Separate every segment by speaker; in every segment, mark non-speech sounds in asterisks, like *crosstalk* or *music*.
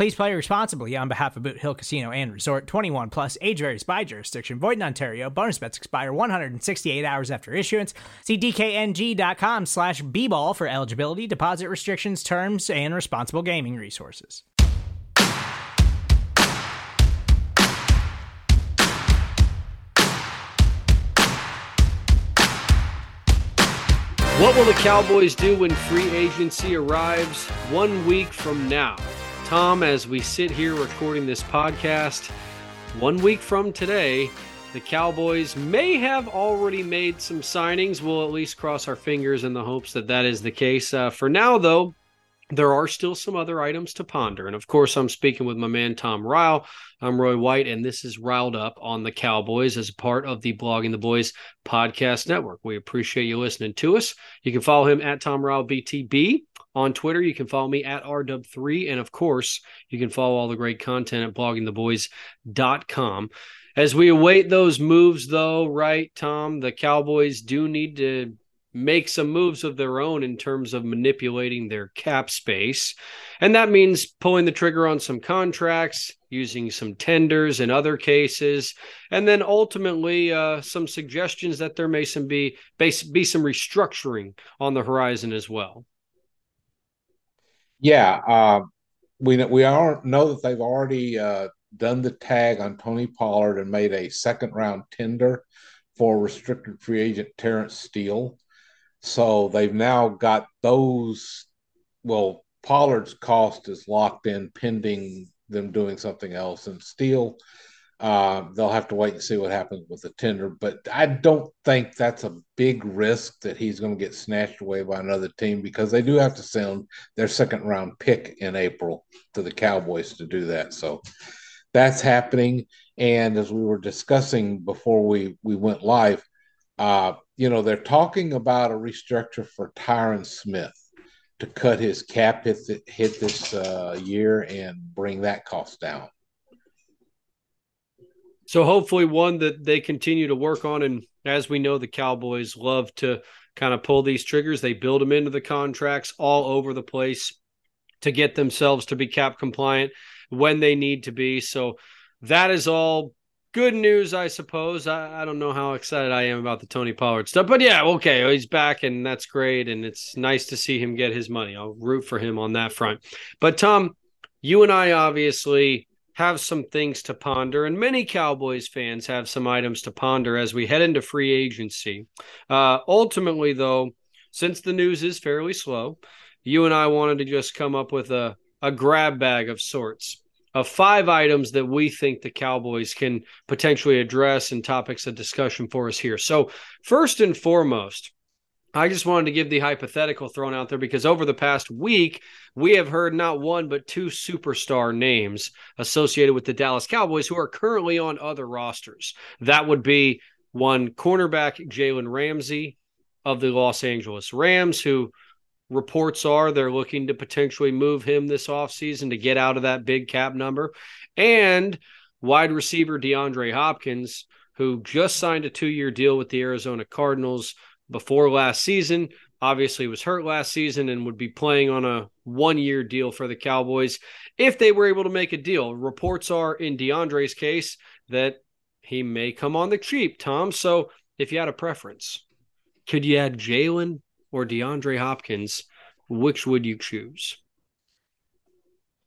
Speaker 1: Please play responsibly on behalf of Boot Hill Casino and Resort 21 plus age varies by jurisdiction. Void in Ontario. Bonus bets expire 168 hours after issuance. See DKNG.com slash B ball for eligibility, deposit restrictions, terms, and responsible gaming resources.
Speaker 2: What will the Cowboys do when free agency arrives one week from now? Tom, as we sit here recording this podcast, one week from today, the Cowboys may have already made some signings. We'll at least cross our fingers in the hopes that that is the case. Uh, for now, though, there are still some other items to ponder. And of course, I'm speaking with my man, Tom Ryle. I'm Roy White, and this is Ryled Up on the Cowboys as part of the Blogging the Boys podcast network. We appreciate you listening to us. You can follow him at Tom Ryle BTB on Twitter. You can follow me at RW3. And of course, you can follow all the great content at bloggingtheboys.com. As we await those moves, though, right, Tom, the Cowboys do need to make some moves of their own in terms of manipulating their cap space. And that means pulling the trigger on some contracts, using some tenders in other cases, and then ultimately uh, some suggestions that there may some be, be some restructuring on the horizon as well.
Speaker 3: Yeah, uh, we we are know that they've already uh, done the tag on Tony Pollard and made a second round tender for restricted free agent Terence Steele. So they've now got those. Well, Pollard's cost is locked in pending them doing something else, and Steele, uh, they'll have to wait and see what happens with the tender. But I don't think that's a big risk that he's going to get snatched away by another team because they do have to send their second round pick in April to the Cowboys to do that. So that's happening. And as we were discussing before we we went live, uh, you know, they're talking about a restructure for Tyron Smith to cut his cap hit, hit this uh, year and bring that cost down.
Speaker 2: So hopefully, one that they continue to work on, and as we know, the Cowboys love to kind of pull these triggers. They build them into the contracts all over the place to get themselves to be cap compliant when they need to be. So that is all good news, I suppose. I, I, don't know how excited I am about the Tony Pollard stuff, but yeah, okay, he's back and that's great, and it's nice to see him get his money. I'll root for him on that front. But Tom, you and I obviously have some things to ponder, and many Cowboys fans have some items to ponder as we head into free agency. Uh, ultimately, though, since the news is fairly slow, you and I wanted to just come up with a a grab bag of sorts of five items that we think the Cowboys can potentially address and topics of discussion for us here. So, first and foremost, I just wanted to give the hypothetical thrown out there because over the past week, we have heard not one, but two superstar names associated with the Dallas Cowboys who are currently on other rosters. That would be one cornerback, Jalen Ramsey of the Los Angeles Rams, who reports are they're looking to potentially move him this offseason to get out of that big cap number. And wide receiver DeAndre Hopkins, who just signed a two year deal with the Arizona Cardinals before last season. Obviously, was hurt last season and would be playing on a one year deal for the Cowboys if they were able to make a deal. Reports are in DeAndre's case that he may come on the cheap, Tom. So if you had a preference, could you add Jalen or DeAndre Hopkins, which would you choose?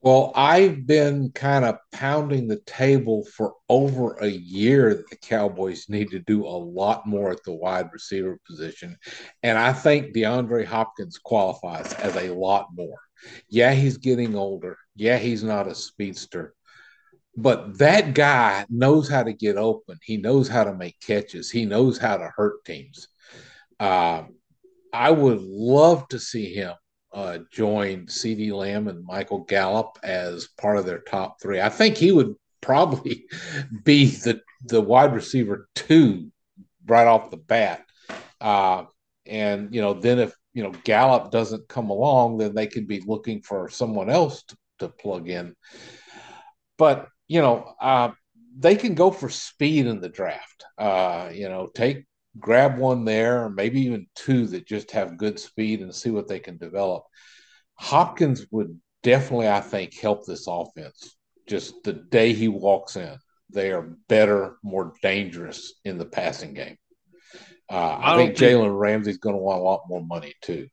Speaker 3: Well, I've been kind of pounding the table for over a year that the Cowboys need to do a lot more at the wide receiver position. And I think DeAndre Hopkins qualifies as a lot more. Yeah, he's getting older. Yeah, he's not a speedster. But that guy knows how to get open. He knows how to make catches. He knows how to hurt teams. Uh, I would love to see him uh, joined CeeDee Lamb and Michael Gallup as part of their top three. I think he would probably *laughs* be the the wide receiver two right off the bat. Uh, and you know, then if you know Gallup doesn't come along, then they could be looking for someone else to, to plug in. But you know, uh, they can go for speed in the draft. Uh, you know, take grab one there, or maybe even two that just have good speed and see what they can develop. Hopkins would definitely, I think, help this offense. Just the day he walks in, they are better, more dangerous in the passing game. Uh, I, I, think Jalen Ramsey's going to want a lot more money too.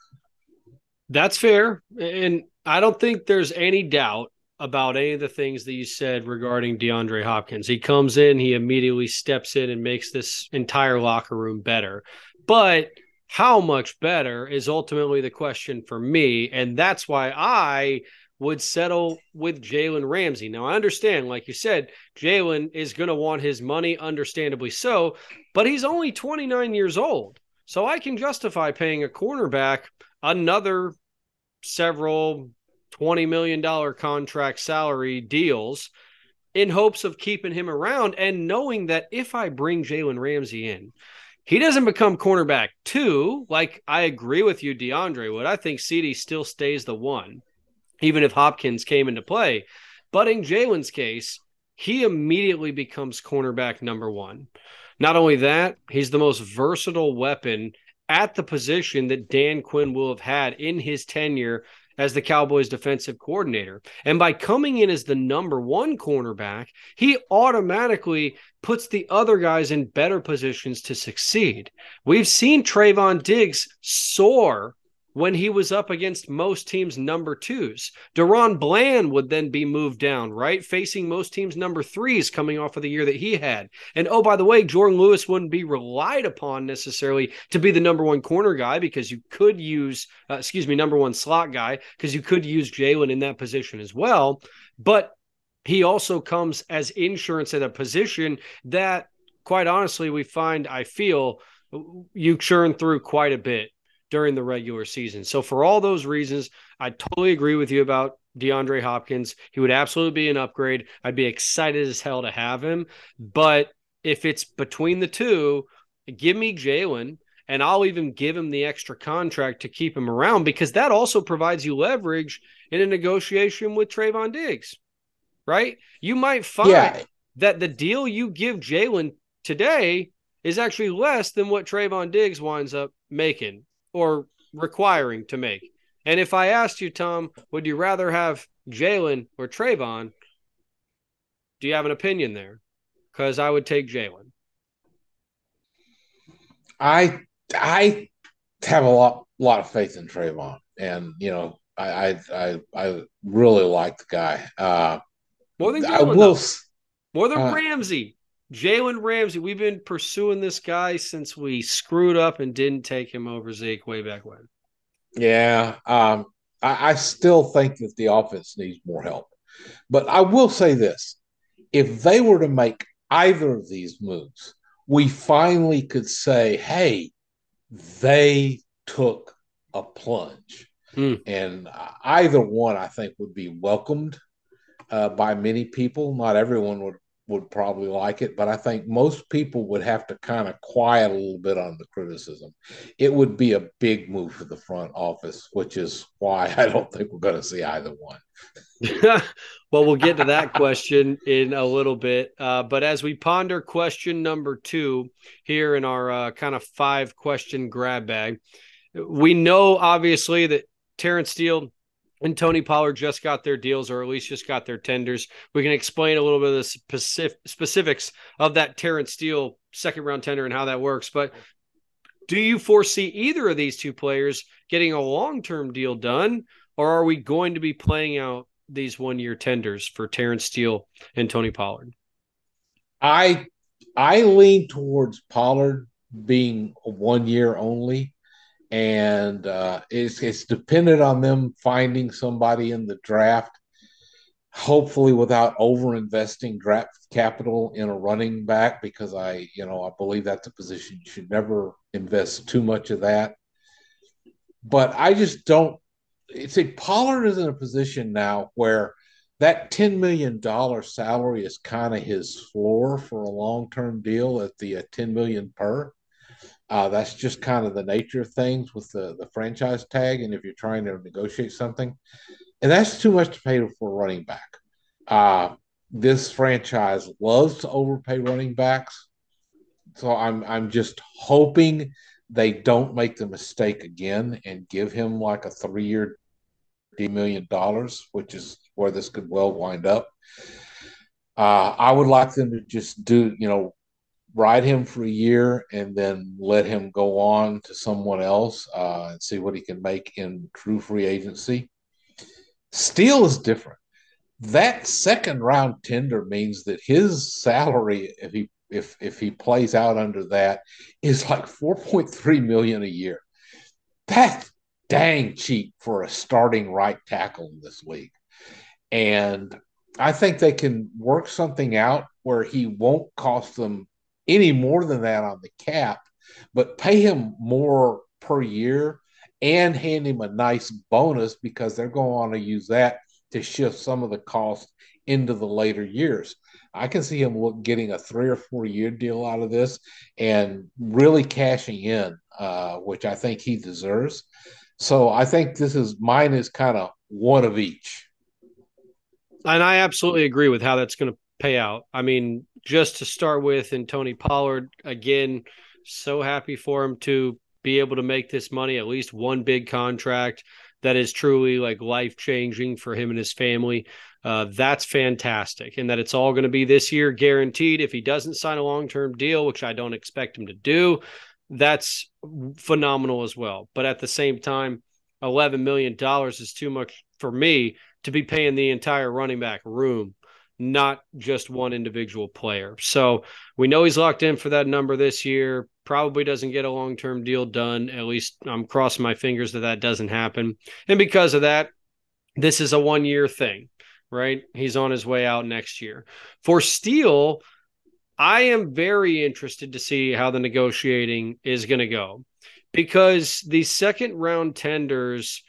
Speaker 2: That's fair, and I don't think there's any doubt about any of the things that you said regarding DeAndre Hopkins. He comes in, he immediately steps in and makes this entire locker room better. But how much better is ultimately the question for me. And that's why I would settle with Jalen Ramsey. Now, I understand, like you said, Jalen is going to want his money, understandably so, but he's only 29 years old. So I can justify paying a cornerback another several $20 million contract salary deals in hopes of keeping him around and knowing that if I bring Jalen Ramsey in, he doesn't become cornerback two. Like I agree with you, DeAndre would. I think CeeDee still stays the one, even if Hopkins came into play. But in Jalen's case, he immediately becomes cornerback number one. Not only that, he's the most versatile weapon at the position that Dan Quinn will have had in his tenure as the Cowboys defensive coordinator. And by coming in as the number one cornerback, he automatically puts the other guys in better positions to succeed. We've seen Trevon Diggs soar when he was up against most teams' number twos. DaRon Bland would then be moved down, right? Facing most teams' number threes coming off of the year that he had. And oh, by the way, Jourdan Lewis wouldn't be relied upon necessarily to be the number one corner guy because you could use, uh, excuse me, number one slot guy, because you could use Jalen in that position as well. But he also comes as insurance at a position that, quite honestly, we find, I feel, you churn through quite a bit during the regular season. So for all those reasons, I totally agree with you about DeAndre Hopkins. He would absolutely be an upgrade. I'd be excited as hell to have him. But if it's between the two, give me Jalen and I'll even give him the extra contract to keep him around because that also provides you leverage in a negotiation with Trevon Diggs, right? You might find yeah. that the deal you give Jalen today is actually less than what Trevon Diggs winds up making or requiring to make. And if I asked you, Tom, would you rather have Jalen or Trevon? Do you have an opinion there? Because I would take Jalen.
Speaker 3: I I have a lot lot of faith in Trevon, and you know I I I, I really like the guy. Uh,
Speaker 2: More than Jalen, I will. More than uh, Ramsey. Jalen Ramsey, we've been pursuing this guy since we screwed up and didn't take him over Zeke way back when.
Speaker 3: Yeah, um, I, I still think that the offense needs more help. But I will say this if they were to make either of these moves, we finally could say, hey, they took a plunge. Hmm. And either one, I think, would be welcomed uh, by many people. Not everyone would would probably like it, but I think most people would have to kind of quiet a little bit on the criticism. It would be a big move for the front office, which is why *laughs* I don't think we're going to see either one. *laughs*
Speaker 2: well, we'll get to that question in a little bit. Uh, but as we ponder question number two here in our uh, kind of five question grab bag, we know obviously that Terence Steele and Tony Pollard just got their deals, or at least just got their tenders. We can explain a little bit of the specific, specifics of that Terence Steele second round tender and how that works. But do you foresee either of these two players getting a long term deal done, or are we going to be playing out these one year tenders for Terence Steele and Tony Pollard?
Speaker 3: I I lean towards Pollard being one year only, and uh, it's it's dependent on them finding somebody in the draft. Hopefully, without over investing draft capital in a running back, because I you know I believe that's a position you should never invest too much of that. But I just don't. It's a Pollard is in a position now where that $10 million salary is kind of his floor for a long-term deal at the uh, 10 million per. Uh, that's just kind of the nature of things with the, the franchise tag. And if you're trying to negotiate something, and that's too much to pay for running back. Uh, this franchise loves to overpay running backs. So I'm I'm just hoping they don't make the mistake again and give him like a three year million dollars, which is where this could well wind up. Uh, I would like them to just do, you know, ride him for a year and then let him go on to someone else uh, and see what he can make in true free agency. Steele is different. That second round tender means that his salary, if he if if he plays out under that, is like four point three million a year. That's dang cheap for a starting right tackle in this league. And I think they can work something out where he won't cost them any more than that on the cap, but pay him more per year and hand him a nice bonus because they're going to want to use that to shift some of the cost into the later years. I can see him look, getting a three or four year deal out of this and really cashing in, uh, which I think he deserves. So I think this is mine is kind of one of each.
Speaker 2: And I absolutely agree with how that's going to pay out. I mean, just to start with, and Tony Pollard, again, so happy for him to be able to make this money, at least one big contract that is truly like life changing for him and his family. Uh, that's fantastic. And that it's all going to be this year guaranteed. If he doesn't sign a long term deal, which I don't expect him to do, that's phenomenal as well. But at the same time, $11 million is too much for me to be paying the entire running back room, not just one individual player. So we know he's locked in for that number this year. Probably doesn't get a long term deal done. At least I'm crossing my fingers that that doesn't happen. And because of that, this is a one year thing, right? He's on his way out next year. For Steele, I am very interested to see how the negotiating is going to go because the second round tenders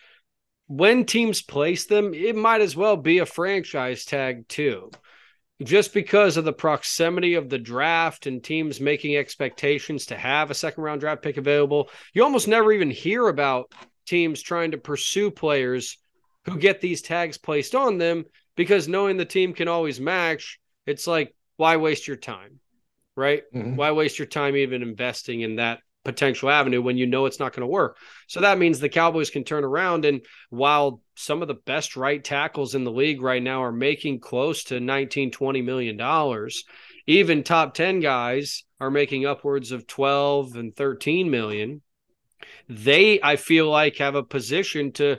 Speaker 2: when teams place them, it might as well be a franchise tag too. Just because of the proximity of the draft and teams making expectations to have a second round draft pick available, you almost never even hear about teams trying to pursue players who get these tags placed on them because knowing the team can always match, it's like, why waste your time? Right? Mm-hmm. Why waste your time even investing in that potential avenue when you know it's not going to work. So that means the Cowboys can turn around and while some of the best right tackles in the league right now are making close to 19 20 million dollars, even top 10 guys are making upwards of 12 and 13 million. They I feel like have a position to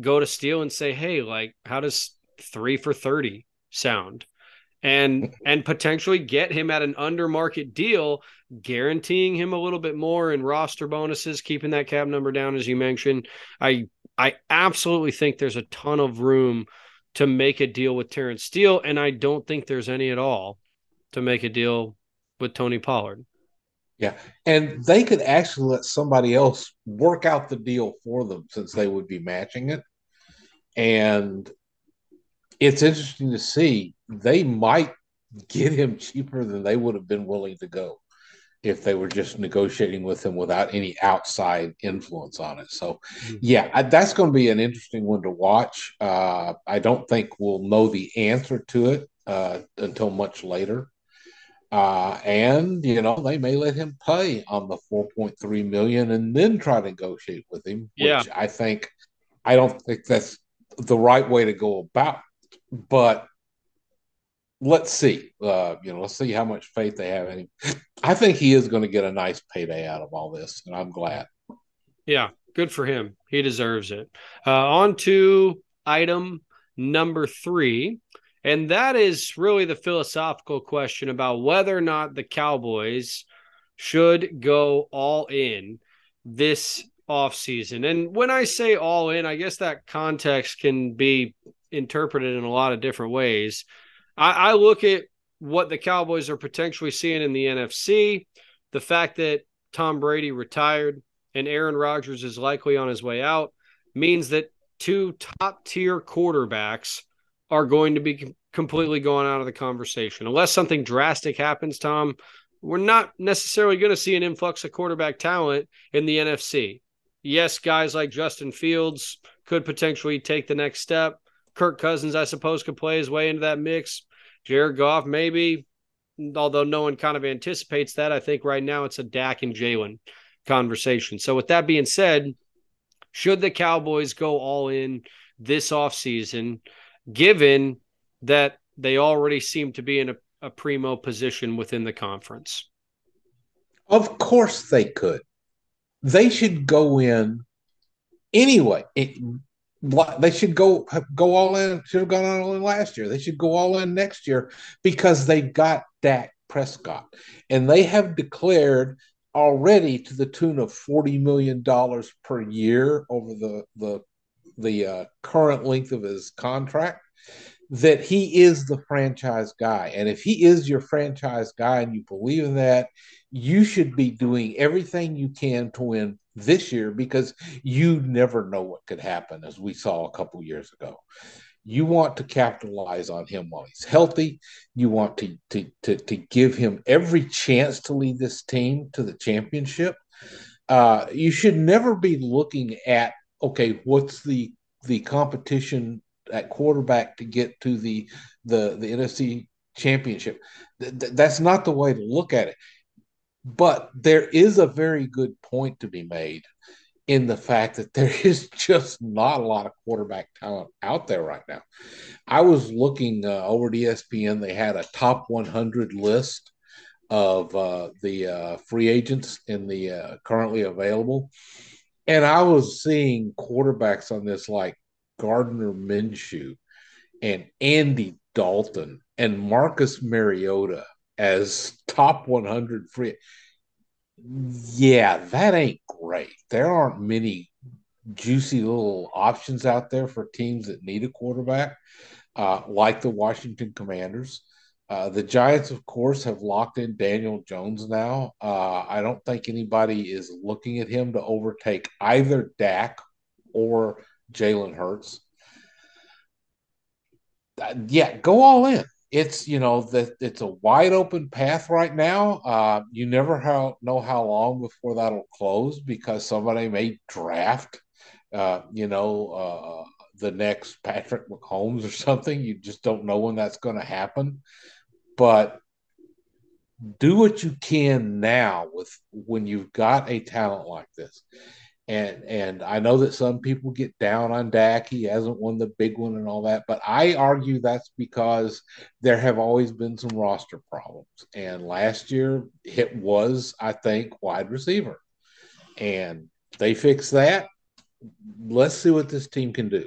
Speaker 2: go to Steele and say, "Hey, like how does 3 for 30 sound?" and *laughs* and potentially get him at an under market deal guaranteeing him a little bit more in roster bonuses keeping that cap number down as you mentioned i i absolutely think there's a ton of room to make a deal with Terence Steele and I don't think there's any at all to make a deal with Tony Pollard.
Speaker 3: Yeah and they could actually let somebody else work out the deal for them since they would be matching it. And it's interesting to see they might get him cheaper than they would have been willing to go if they were just negotiating with him without any outside influence on it. So, mm-hmm. yeah, I, that's going to be an interesting one to watch. Uh, I don't think we'll know the answer to it uh, until much later. Uh, and you know they may let him pay on the 4.3 million and then try to negotiate with him. Which yeah. I think I don't think that's the right way to go about but let's see. Uh, you know, let's see how much faith they have in him. I think he is going to get a nice payday out of all this, and I'm glad.
Speaker 2: Yeah, good for him. He deserves it. Uh, on to item number three. And that is really the philosophical question about whether or not the Cowboys should go all in this offseason. And when I say all in, I guess that context can be interpreted in a lot of different ways. I, I look at what the Cowboys are potentially seeing in the NFC, the fact that Tom Brady retired and Aaron Rodgers is likely on his way out means that two top tier quarterbacks are going to be completely gone out of the conversation. Unless something drastic happens, Tom, we're not necessarily going to see an influx of quarterback talent in the NFC. Yes, guys like Justin Fields could potentially take the next step. Kirk Cousins, I suppose, could play his way into that mix. Jared Goff, maybe, although no one kind of anticipates that. I think right now it's a Dak and Jalen conversation. So, with that being said, should the Cowboys go all in this offseason, given that they already seem to be in a, a primo position within the conference?
Speaker 3: Of course they could. They should go in anyway. It, they should go go all in. Should have gone all in last year. They should go all in next year because they've got Dak Prescott, and they have declared already to the tune of forty million dollars per year over the the the uh, current length of his contract that he is the franchise guy. And if he is your franchise guy and you believe in that, you should be doing everything you can to win this year because you never know what could happen, as we saw a couple years ago. You want to capitalize on him while he's healthy. You want to, to, to, to give him every chance to lead this team to the championship. Uh, you should never be looking at, okay, what's the the competition at quarterback to get to the the the NFC championship. Th- that's not the way to look at it. But there is a very good point to be made in the fact that there *laughs* is just not a lot of quarterback talent out there right now. I was looking uh, over at ESPN, they had a top 100 list of uh, the uh, free agents in the uh, currently available. And I was seeing quarterbacks on this like Gardner Minshew and Andy Dalton and Marcus Mariota as top 100 free. Yeah, that ain't great. There aren't many juicy little options out there for teams that need a quarterback, uh, like the Washington Commanders. Uh, the Giants, of course, have locked in Daniel Jones now. Uh, I don't think anybody is looking at him to overtake either Dak or Jalen Hurts. Uh, yeah, go all in it's you know that it's a wide open path right now. Uh, you never know how long before that'll close because somebody may draft, uh, you know, uh, the next Patrick Mahomes or *laughs* something. You just don't know when that's going to happen. But do what you can now with when you've got a talent like this and and I know that some people get down on Dak. He hasn't won the big one and all that, but I argue that's because there have always been some roster problems. And last year it was, I think, wide receiver. And they fixed that. Let's see what this team can do.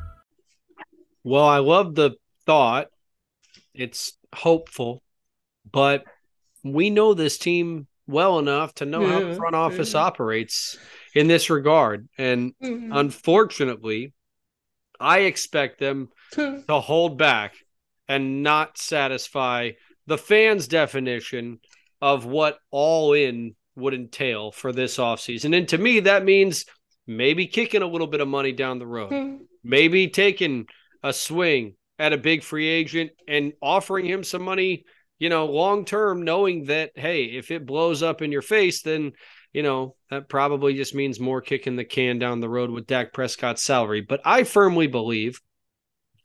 Speaker 2: Well, I love the thought. It's hopeful, but we know this team well enough to know how the front office operates in this regard. And mm-hmm. unfortunately, I expect them *laughs* to hold back and not satisfy the fans' definition of what all in would entail for this offseason. And to me, that means maybe kicking a little bit of money down the road, hmm. maybe taking – a swing at a big free agent and offering him some money, you know, long term, knowing that, hey, if it blows up in your face, then, you know, that probably just means more kicking the can down the road with Dak Prescott's salary. But I firmly believe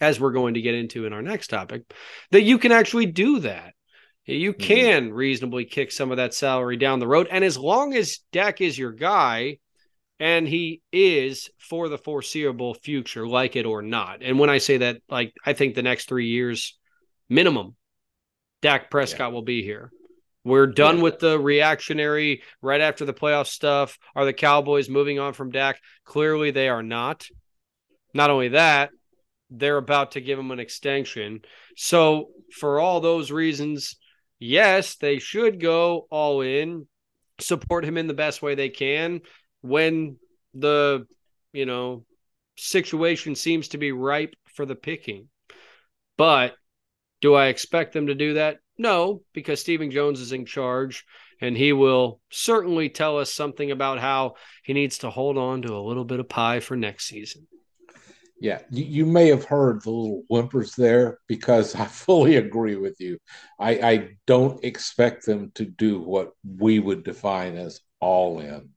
Speaker 2: as we're going to get into in our next topic, that you can actually do that. You mm-hmm. can mm-hmm. reasonably kick some of that salary down the road. And as long as Dak is your guy, and he is for the foreseeable future, like it or not. And when I say that, like, I think the next three years minimum, Dak Prescott yeah. will be here. We're done yeah. with the reactionary right after the playoff stuff. Are the Cowboys moving on from Dak? Clearly, they are not. Not only that, they're about to give him an extension. So, for all those reasons, yes, they should go all in, support him in the best way they can when the, you know, situation seems to be ripe for the picking. But do I expect them to do that? No, because Stephen Jones is in charge and he will certainly tell us something about how he needs to hold on to a little bit of pie for next season.
Speaker 3: Yeah, you, may have heard the little whimpers there because I *laughs* fully agree with you. I, I don't expect them to do what we would define as all in.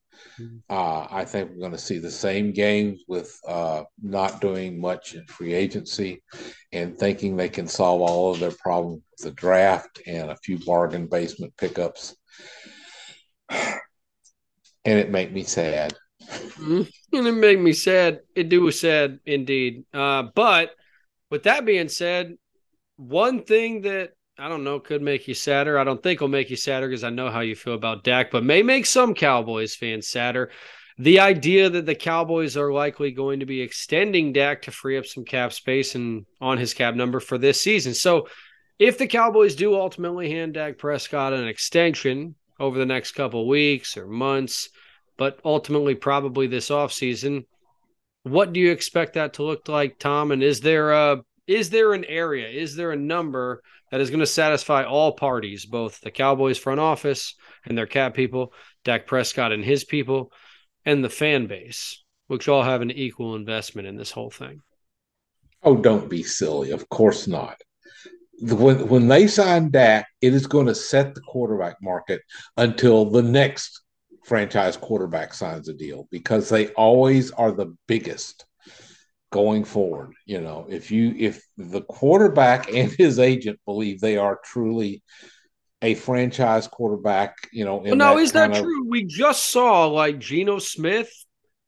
Speaker 3: Uh, I think we're going to see the same games with uh, not doing much in free agency and thinking they can solve all of their problems with the draft and a few bargain basement pickups. *sighs* And it made me sad.
Speaker 2: Mm-hmm. And it made me sad. It do was sad indeed. Uh, but with that being said, one thing that I don't know, could make you sadder. I don't think will make you sadder because I know how you feel about Dak, but may make some Cowboys fans sadder. The idea that the Cowboys are likely going to be extending Dak to free up some cap space and on his cap number for this season. So, if the Cowboys do ultimately hand Dak Prescott an extension over the next couple weeks or months, but ultimately probably this offseason, what do you expect that to look like, Tom? And is there a is there an area, is there a number that is going to satisfy all parties, both the Cowboys front office and their cap people, Dak Prescott and his people, and the fan base, which all have an equal investment in this whole thing?
Speaker 3: Oh, don't be silly. Of course not. When, when they sign Dak, it is going to set the quarterback market until the next franchise quarterback signs a deal because they always are the biggest going forward. You know, if you if the quarterback *laughs* and his agent believe they are truly a franchise quarterback, you know,
Speaker 2: well, no, that is that of, true? We just saw like Geno Smith,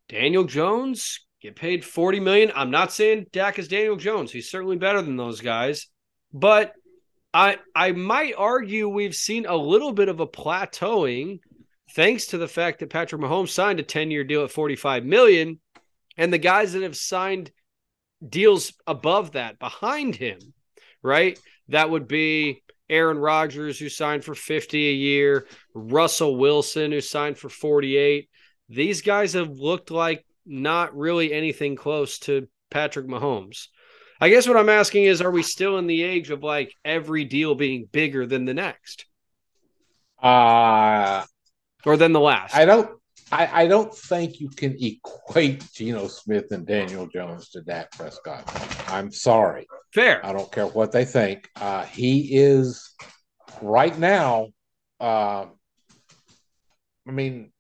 Speaker 2: Daniel Jones get paid 40 million. I'm not saying Dak is Daniel Jones. He's certainly better than those guys, but I I might argue we've seen a little bit of a plateauing thanks to the fact that Patrick Mahomes signed a 10-year deal at 45 million and the guys that have signed deals above that behind him, right? That would be Aaron Rodgers, who signed for 50 a year, Russell Wilson, who signed for 48. These guys have looked like not really anything close to Patrick Mahomes. I guess what I'm asking is are we still in the age of like every deal being bigger than the next?
Speaker 3: Uh
Speaker 2: or than the last?
Speaker 3: I don't I, I don't think you can equate Geno Smith and Daniel Jones to Dak Prescott. I'm sorry.
Speaker 2: Fair.
Speaker 3: I don't care what they think. Uh, he is right now. Uh, I mean,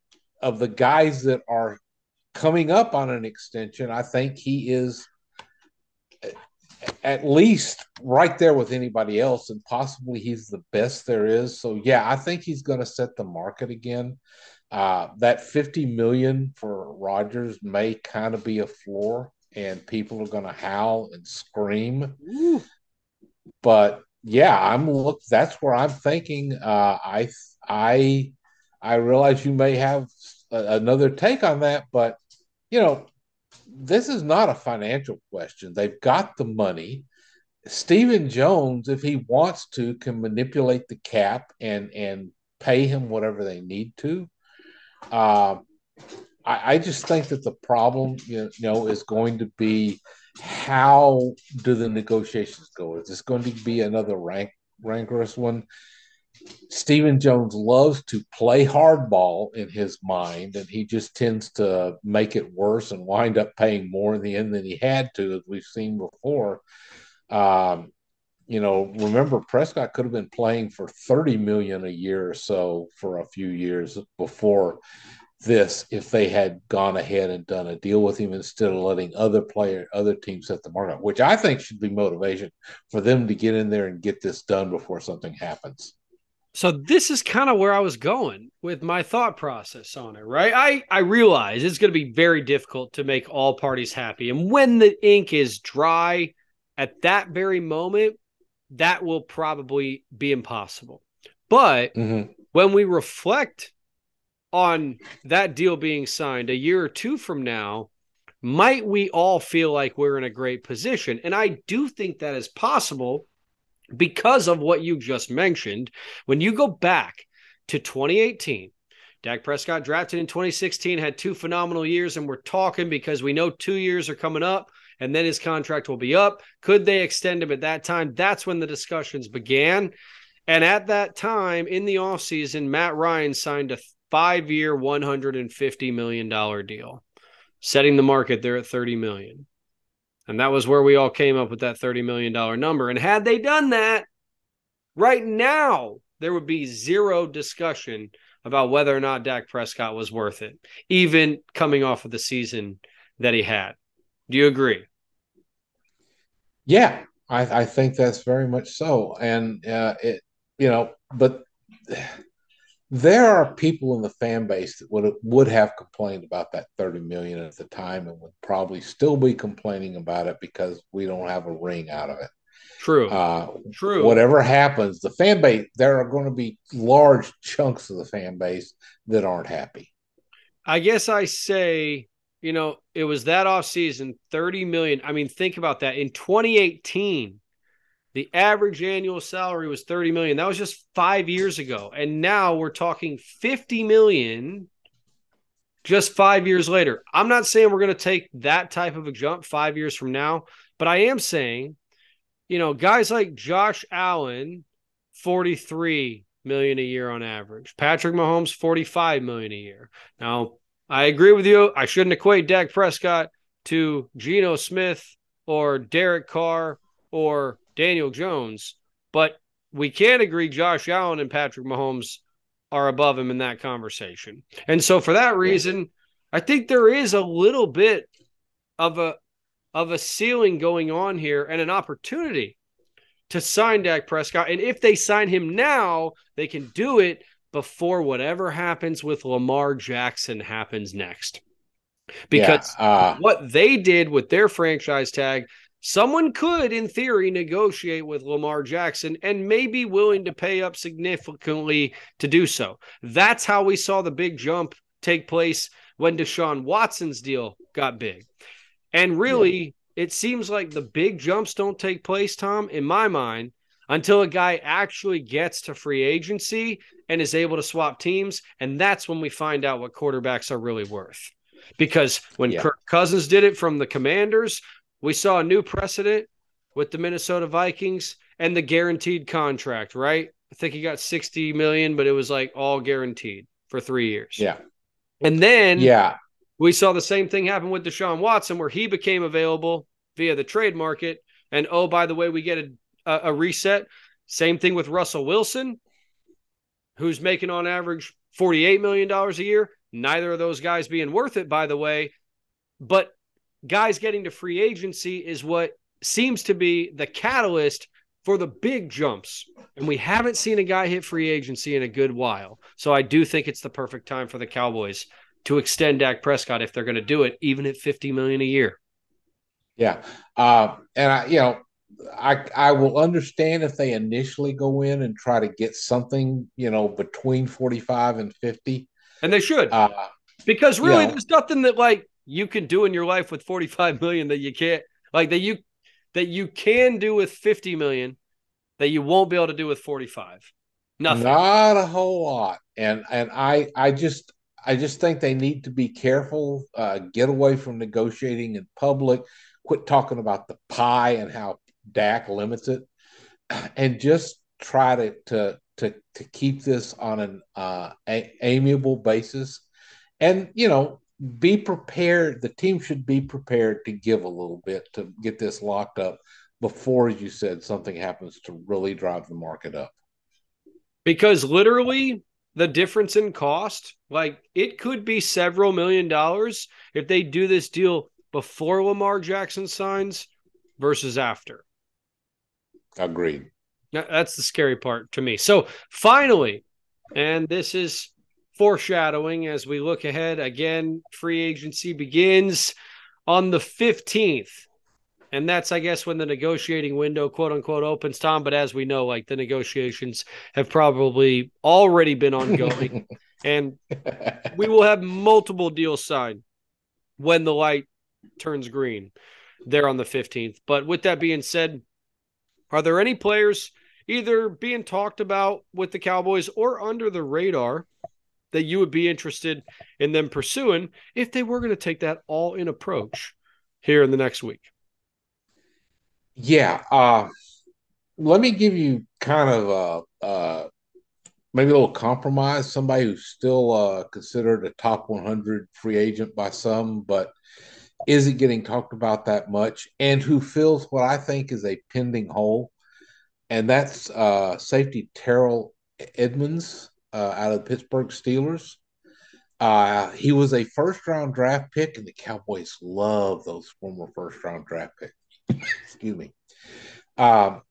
Speaker 3: of the guys that are coming up on an extension, I think he is at least right there with anybody else, and possibly he's the best there is. So yeah, I think he's going to set the market again. Uh, that 50 million for Rodgers may kind of be a floor, and people are going to howl and scream. Ooh. But yeah, I'm look. That's where I'm thinking. Uh, I I I realize you may have a, another take on that, but you know, this is not a financial question. They've got the money. Stephen Jones, if he wants to, can manipulate the cap and and pay him whatever they need to. Uh, I, I, just think that the problem, you know, is going to be how do the negotiations go? Is this going to be another rank rancorous one? Stephen Jones loves to play hardball in his mind, and he just tends to make it worse and wind up paying more in the end than he had to, as we've seen before. Um, you know, remember Prescott could have been playing for 30 million a year or so for a few years before this if they had gone ahead and done a deal with him instead of letting other player other teams set the market, which I think should be motivation for them to get in there and get this done before something happens.
Speaker 2: So this is kind of where I was going with my thought process on it, right? I I realize it's going to be very difficult to make all parties happy, and when the ink is dry, at that very moment, that will probably be impossible. But mm-hmm. when we reflect on that deal being signed a year or two from now, might we all feel like we're in a great position? And I do think that is possible because of what you just mentioned. When you go back to 2018, Dak Prescott drafted in 2016, had two phenomenal years, and we're talking because we know two years are coming up and then his contract will be up. Could they extend him at that time? That's when the discussions began. And at that time in the offseason, Matt Ryan signed a five year, $150 million deal, setting the market there at 30 million. And that was where we all came up with that $30 million number. And had they done that right now, there would be zero discussion about whether or not Dak Prescott was worth it, even coming off of the season that he had. Do you agree?
Speaker 3: Yeah, I, I think that's very much so. And, uh, it, you know, but there are people in the fan base that would would have complained about that 30 million at the time and would probably still be complaining about it because we don't have a ring out of it.
Speaker 2: True.
Speaker 3: Uh,
Speaker 2: True.
Speaker 3: Whatever happens, the fan base, there are going to be large chunks of the fan base that aren't happy.
Speaker 2: I guess I say, you know, it was that off season, 30 million. I mean, think about that. In 2018, the average annual salary was 30 million. That was just 5 years ago. And now we're talking 50 million just 5 years later. I'm not saying we're going to take that type of a jump 5 years from now, but I am saying you know, guys like Josh Allen 43 million a year on average. Patrick Mahomes 45 million a year. Now, I agree with you. I shouldn't equate Dak Prescott to Geno Smith or Derek Carr or Daniel Jones, but we can agree Josh Allen and Patrick Mahomes are above him in that conversation. And so for that reason, I think there is a little bit of a of a ceiling going on here and an opportunity to sign Dak Prescott. And if they sign him now, they can do it before whatever happens with Lamar Jackson happens next. Because yeah, uh, what they did with their franchise tag Someone could, in theory, negotiate with Lamar Jackson and may be willing to pay up significantly to do so. That's how we saw the big jump take place when Deshaun Watson's deal got big. And really, yeah. it seems like the big jumps don't take place, Tom, in my mind, until a guy actually gets to free agency and is able to swap teams. And that's when we find out what quarterbacks are really worth. Because when yeah. Kirk Cousins did it from the Commanders, we saw a new precedent with the Minnesota Vikings and the guaranteed contract, right? I think he got 60 million, but it was like all guaranteed for three years.
Speaker 3: Yeah.
Speaker 2: And then
Speaker 3: yeah,
Speaker 2: we saw the same thing happen with Deshaun Watson, where he became available via the trade market. And oh, by the way, we get a, a reset. Same thing with Russell Wilson, who's making on average $48 million a year. Neither of those guys being worth it, by the way. But guys getting to free agency is what seems to be the catalyst for the big jumps. And we haven't seen a guy hit free agency in a good while. So I do think it's the perfect time for the Cowboys to extend Dak Prescott if they're going to do it, even at 50 million a year.
Speaker 3: Yeah. Uh, and I, you know, I I will understand if they initially go in and try to get something, you know, between 45 and 50.
Speaker 2: And they should. Uh, because really you know, there's nothing that like you can do in your life with 45 million that you can't like that you that you can do with 50 million that you won't be able to do with 45 nothing
Speaker 3: not a whole lot and and i i just i just think they need to be careful uh, get away from negotiating in public quit talking about the pie and how dak limits it and just try to to to, to keep this on an uh, a- amiable basis and you know be prepared. The team should be prepared to give a little bit to get this locked up before, you said, something happens to really drive the market up.
Speaker 2: Because literally, the difference in cost, like it could be several million dollars if they do this deal before Lamar Jackson signs versus after.
Speaker 3: Agreed.
Speaker 2: That's the scary part to me. So finally, and this is foreshadowing as we look ahead again, free agency begins on the 15th. And that's, I guess, when the negotiating window, quote unquote, opens, Tom. But as we know, like the negotiations have probably already been ongoing. *laughs* and we will have multiple deals signed when the light turns green there on the 15th. But with that being said, are there any players either being talked about with the Cowboys or under the radar that you would be interested in them pursuing if they were going to take that all in approach here in the next week?
Speaker 3: Yeah. Uh, let me give you kind of a, uh, maybe a little compromise. Somebody who's still uh, considered a top 100 free agent by some, but isn't getting talked about that much, and who fills what I think is a pending hole, and that's uh, safety Terrell Edmunds uh, out of the Pittsburgh Steelers. Uh, he was a first round draft pick, and the Cowboys love those former first round draft picks. *laughs* Excuse me. Um,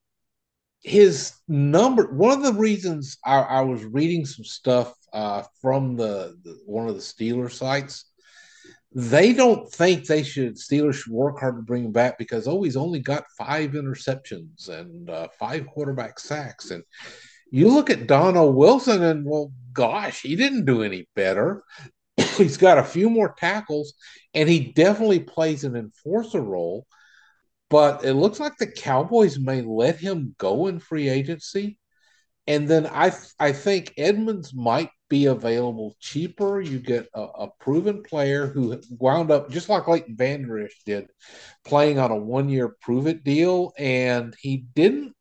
Speaker 3: his number, one of the reasons I, I was reading some stuff uh, from the, the, one of the Steeler sites, they don't think they should Steelers should work hard to bring him back because oh he's only got five interceptions and uh, five quarterback sacks and you look at Donald Wilson and well gosh he didn't do any better *clears throat* he's got a few more tackles and he definitely plays an enforcer role but it looks like the Cowboys may let him go in free agency. And then I I think Edmunds might be available cheaper. You get a, a proven player who wound up just like Leighton Vander Esch did, playing on a one year prove it deal, and he didn't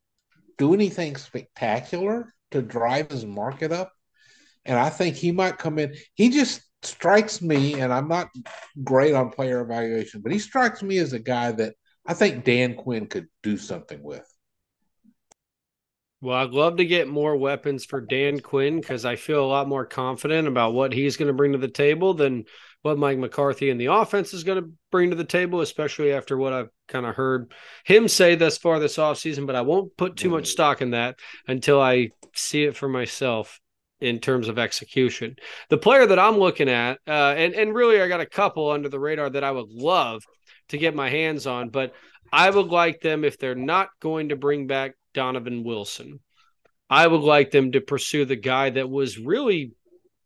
Speaker 3: do anything spectacular to drive his market up. And I think he might come in. He just strikes me, and I'm not great on player evaluation, but he strikes me as a guy that I think Dan Quinn could do something with.
Speaker 2: Well, I'd love to get more weapons for Dan Quinn because I feel a lot more confident about what he's going to bring to the table than what Mike McCarthy and the offense is going to bring to the table, especially after what I've kind of heard him say thus far this offseason. But I won't put too much stock in that until I see it for myself in terms of execution. The player that I'm looking at, uh, and, and really I got a couple under the radar that I would love – to get my hands on. But I would like them if they're not going to bring back Donovan Wilson. I would like them to pursue the guy that was really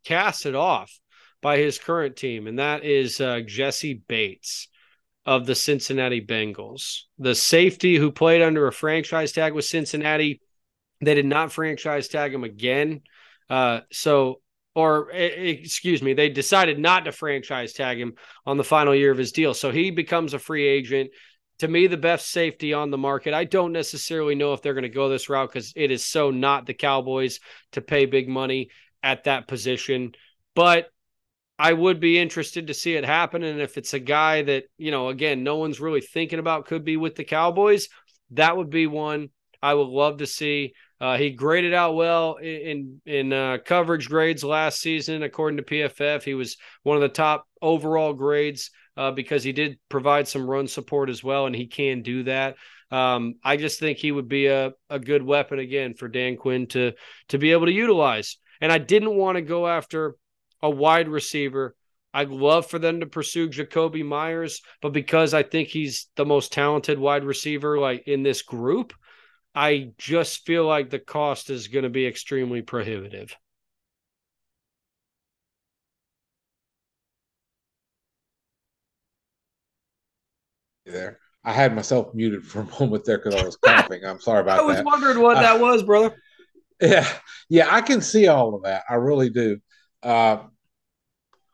Speaker 2: casted off by his current team, and that is uh, Jessie Bates of the Cincinnati Bengals, the safety who played under a franchise tag with Cincinnati. They did not franchise tag him again. Uh, so or excuse me, they decided not to franchise tag him on the final year of his deal. So he becomes a free agent. To me, the best safety on the market. I don't necessarily know if they're going to go this route because it is so not the Cowboys to pay big money at that position. But I would be interested to see it happen. And if it's a guy that, you know, again, no one's really thinking about could be with the Cowboys, that would be one I would love to see. Uh, he graded out well in in uh, coverage grades last season, according to PFF. He was one of the top overall grades uh, because he did provide some run support as well, and he can do that. Um, I just think he would be a, a good weapon again for Dan Quinn to to be able to utilize. And I didn't want to go after a wide receiver. I'd love for them to pursue Jakobi Meyers, but because I think he's the most talented wide receiver like in this group, I just feel like the cost is going to be extremely prohibitive.
Speaker 3: There. I had myself muted for a *laughs* moment there because I was coughing. I'm sorry about that. *laughs*
Speaker 2: I was
Speaker 3: that.
Speaker 2: wondering what uh, that was, brother.
Speaker 3: Yeah, yeah, I can see all of that. I really do. Uh,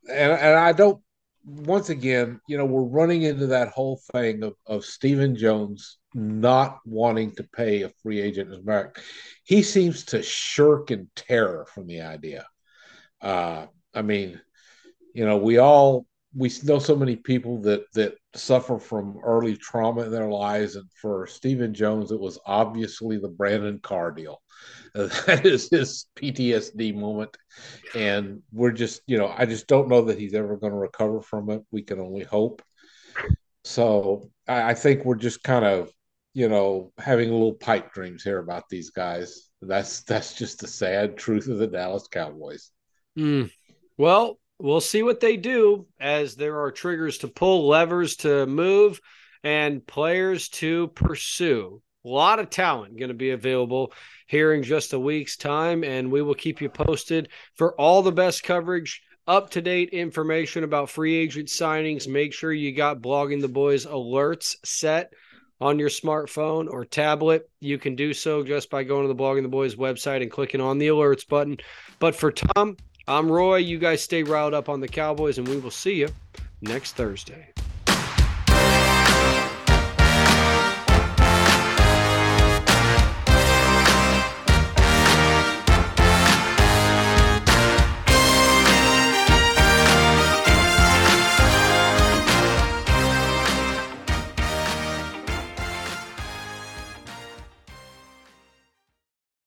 Speaker 3: and and I don't. Once again, you know, we're running into that whole thing of of Stephen Jones not wanting to pay a free agent is back. He seems to shirk in terror from the idea. Uh, I mean, you know, we all we know so many people that that suffer from early trauma in their lives, and for Stephen Jones, it was obviously the Brandon Carr deal. Uh, *laughs* that is his PTSD moment, and we're just you know I just don't know that he's ever going to recover from it. We can only hope. So I, I think we're just kind of you know having a little pipe dreams here about these guys. That's that's just the sad truth of the Dallas Cowboys.
Speaker 2: Mm. Well, we'll see what they do as there are triggers to pull, levers to move, and players to pursue. A lot of talent going to be available here in just a week's time, and we will keep you posted for all the best coverage, up to date information about free agent signings. Make sure you got Blogging the Boys alerts set on your smartphone or tablet. You can do so just by going to the Blogging the Boys website and clicking on the alerts button. But for Tom, I'm Roy. You guys stay riled up on the Cowboys, and we will see you next Thursday.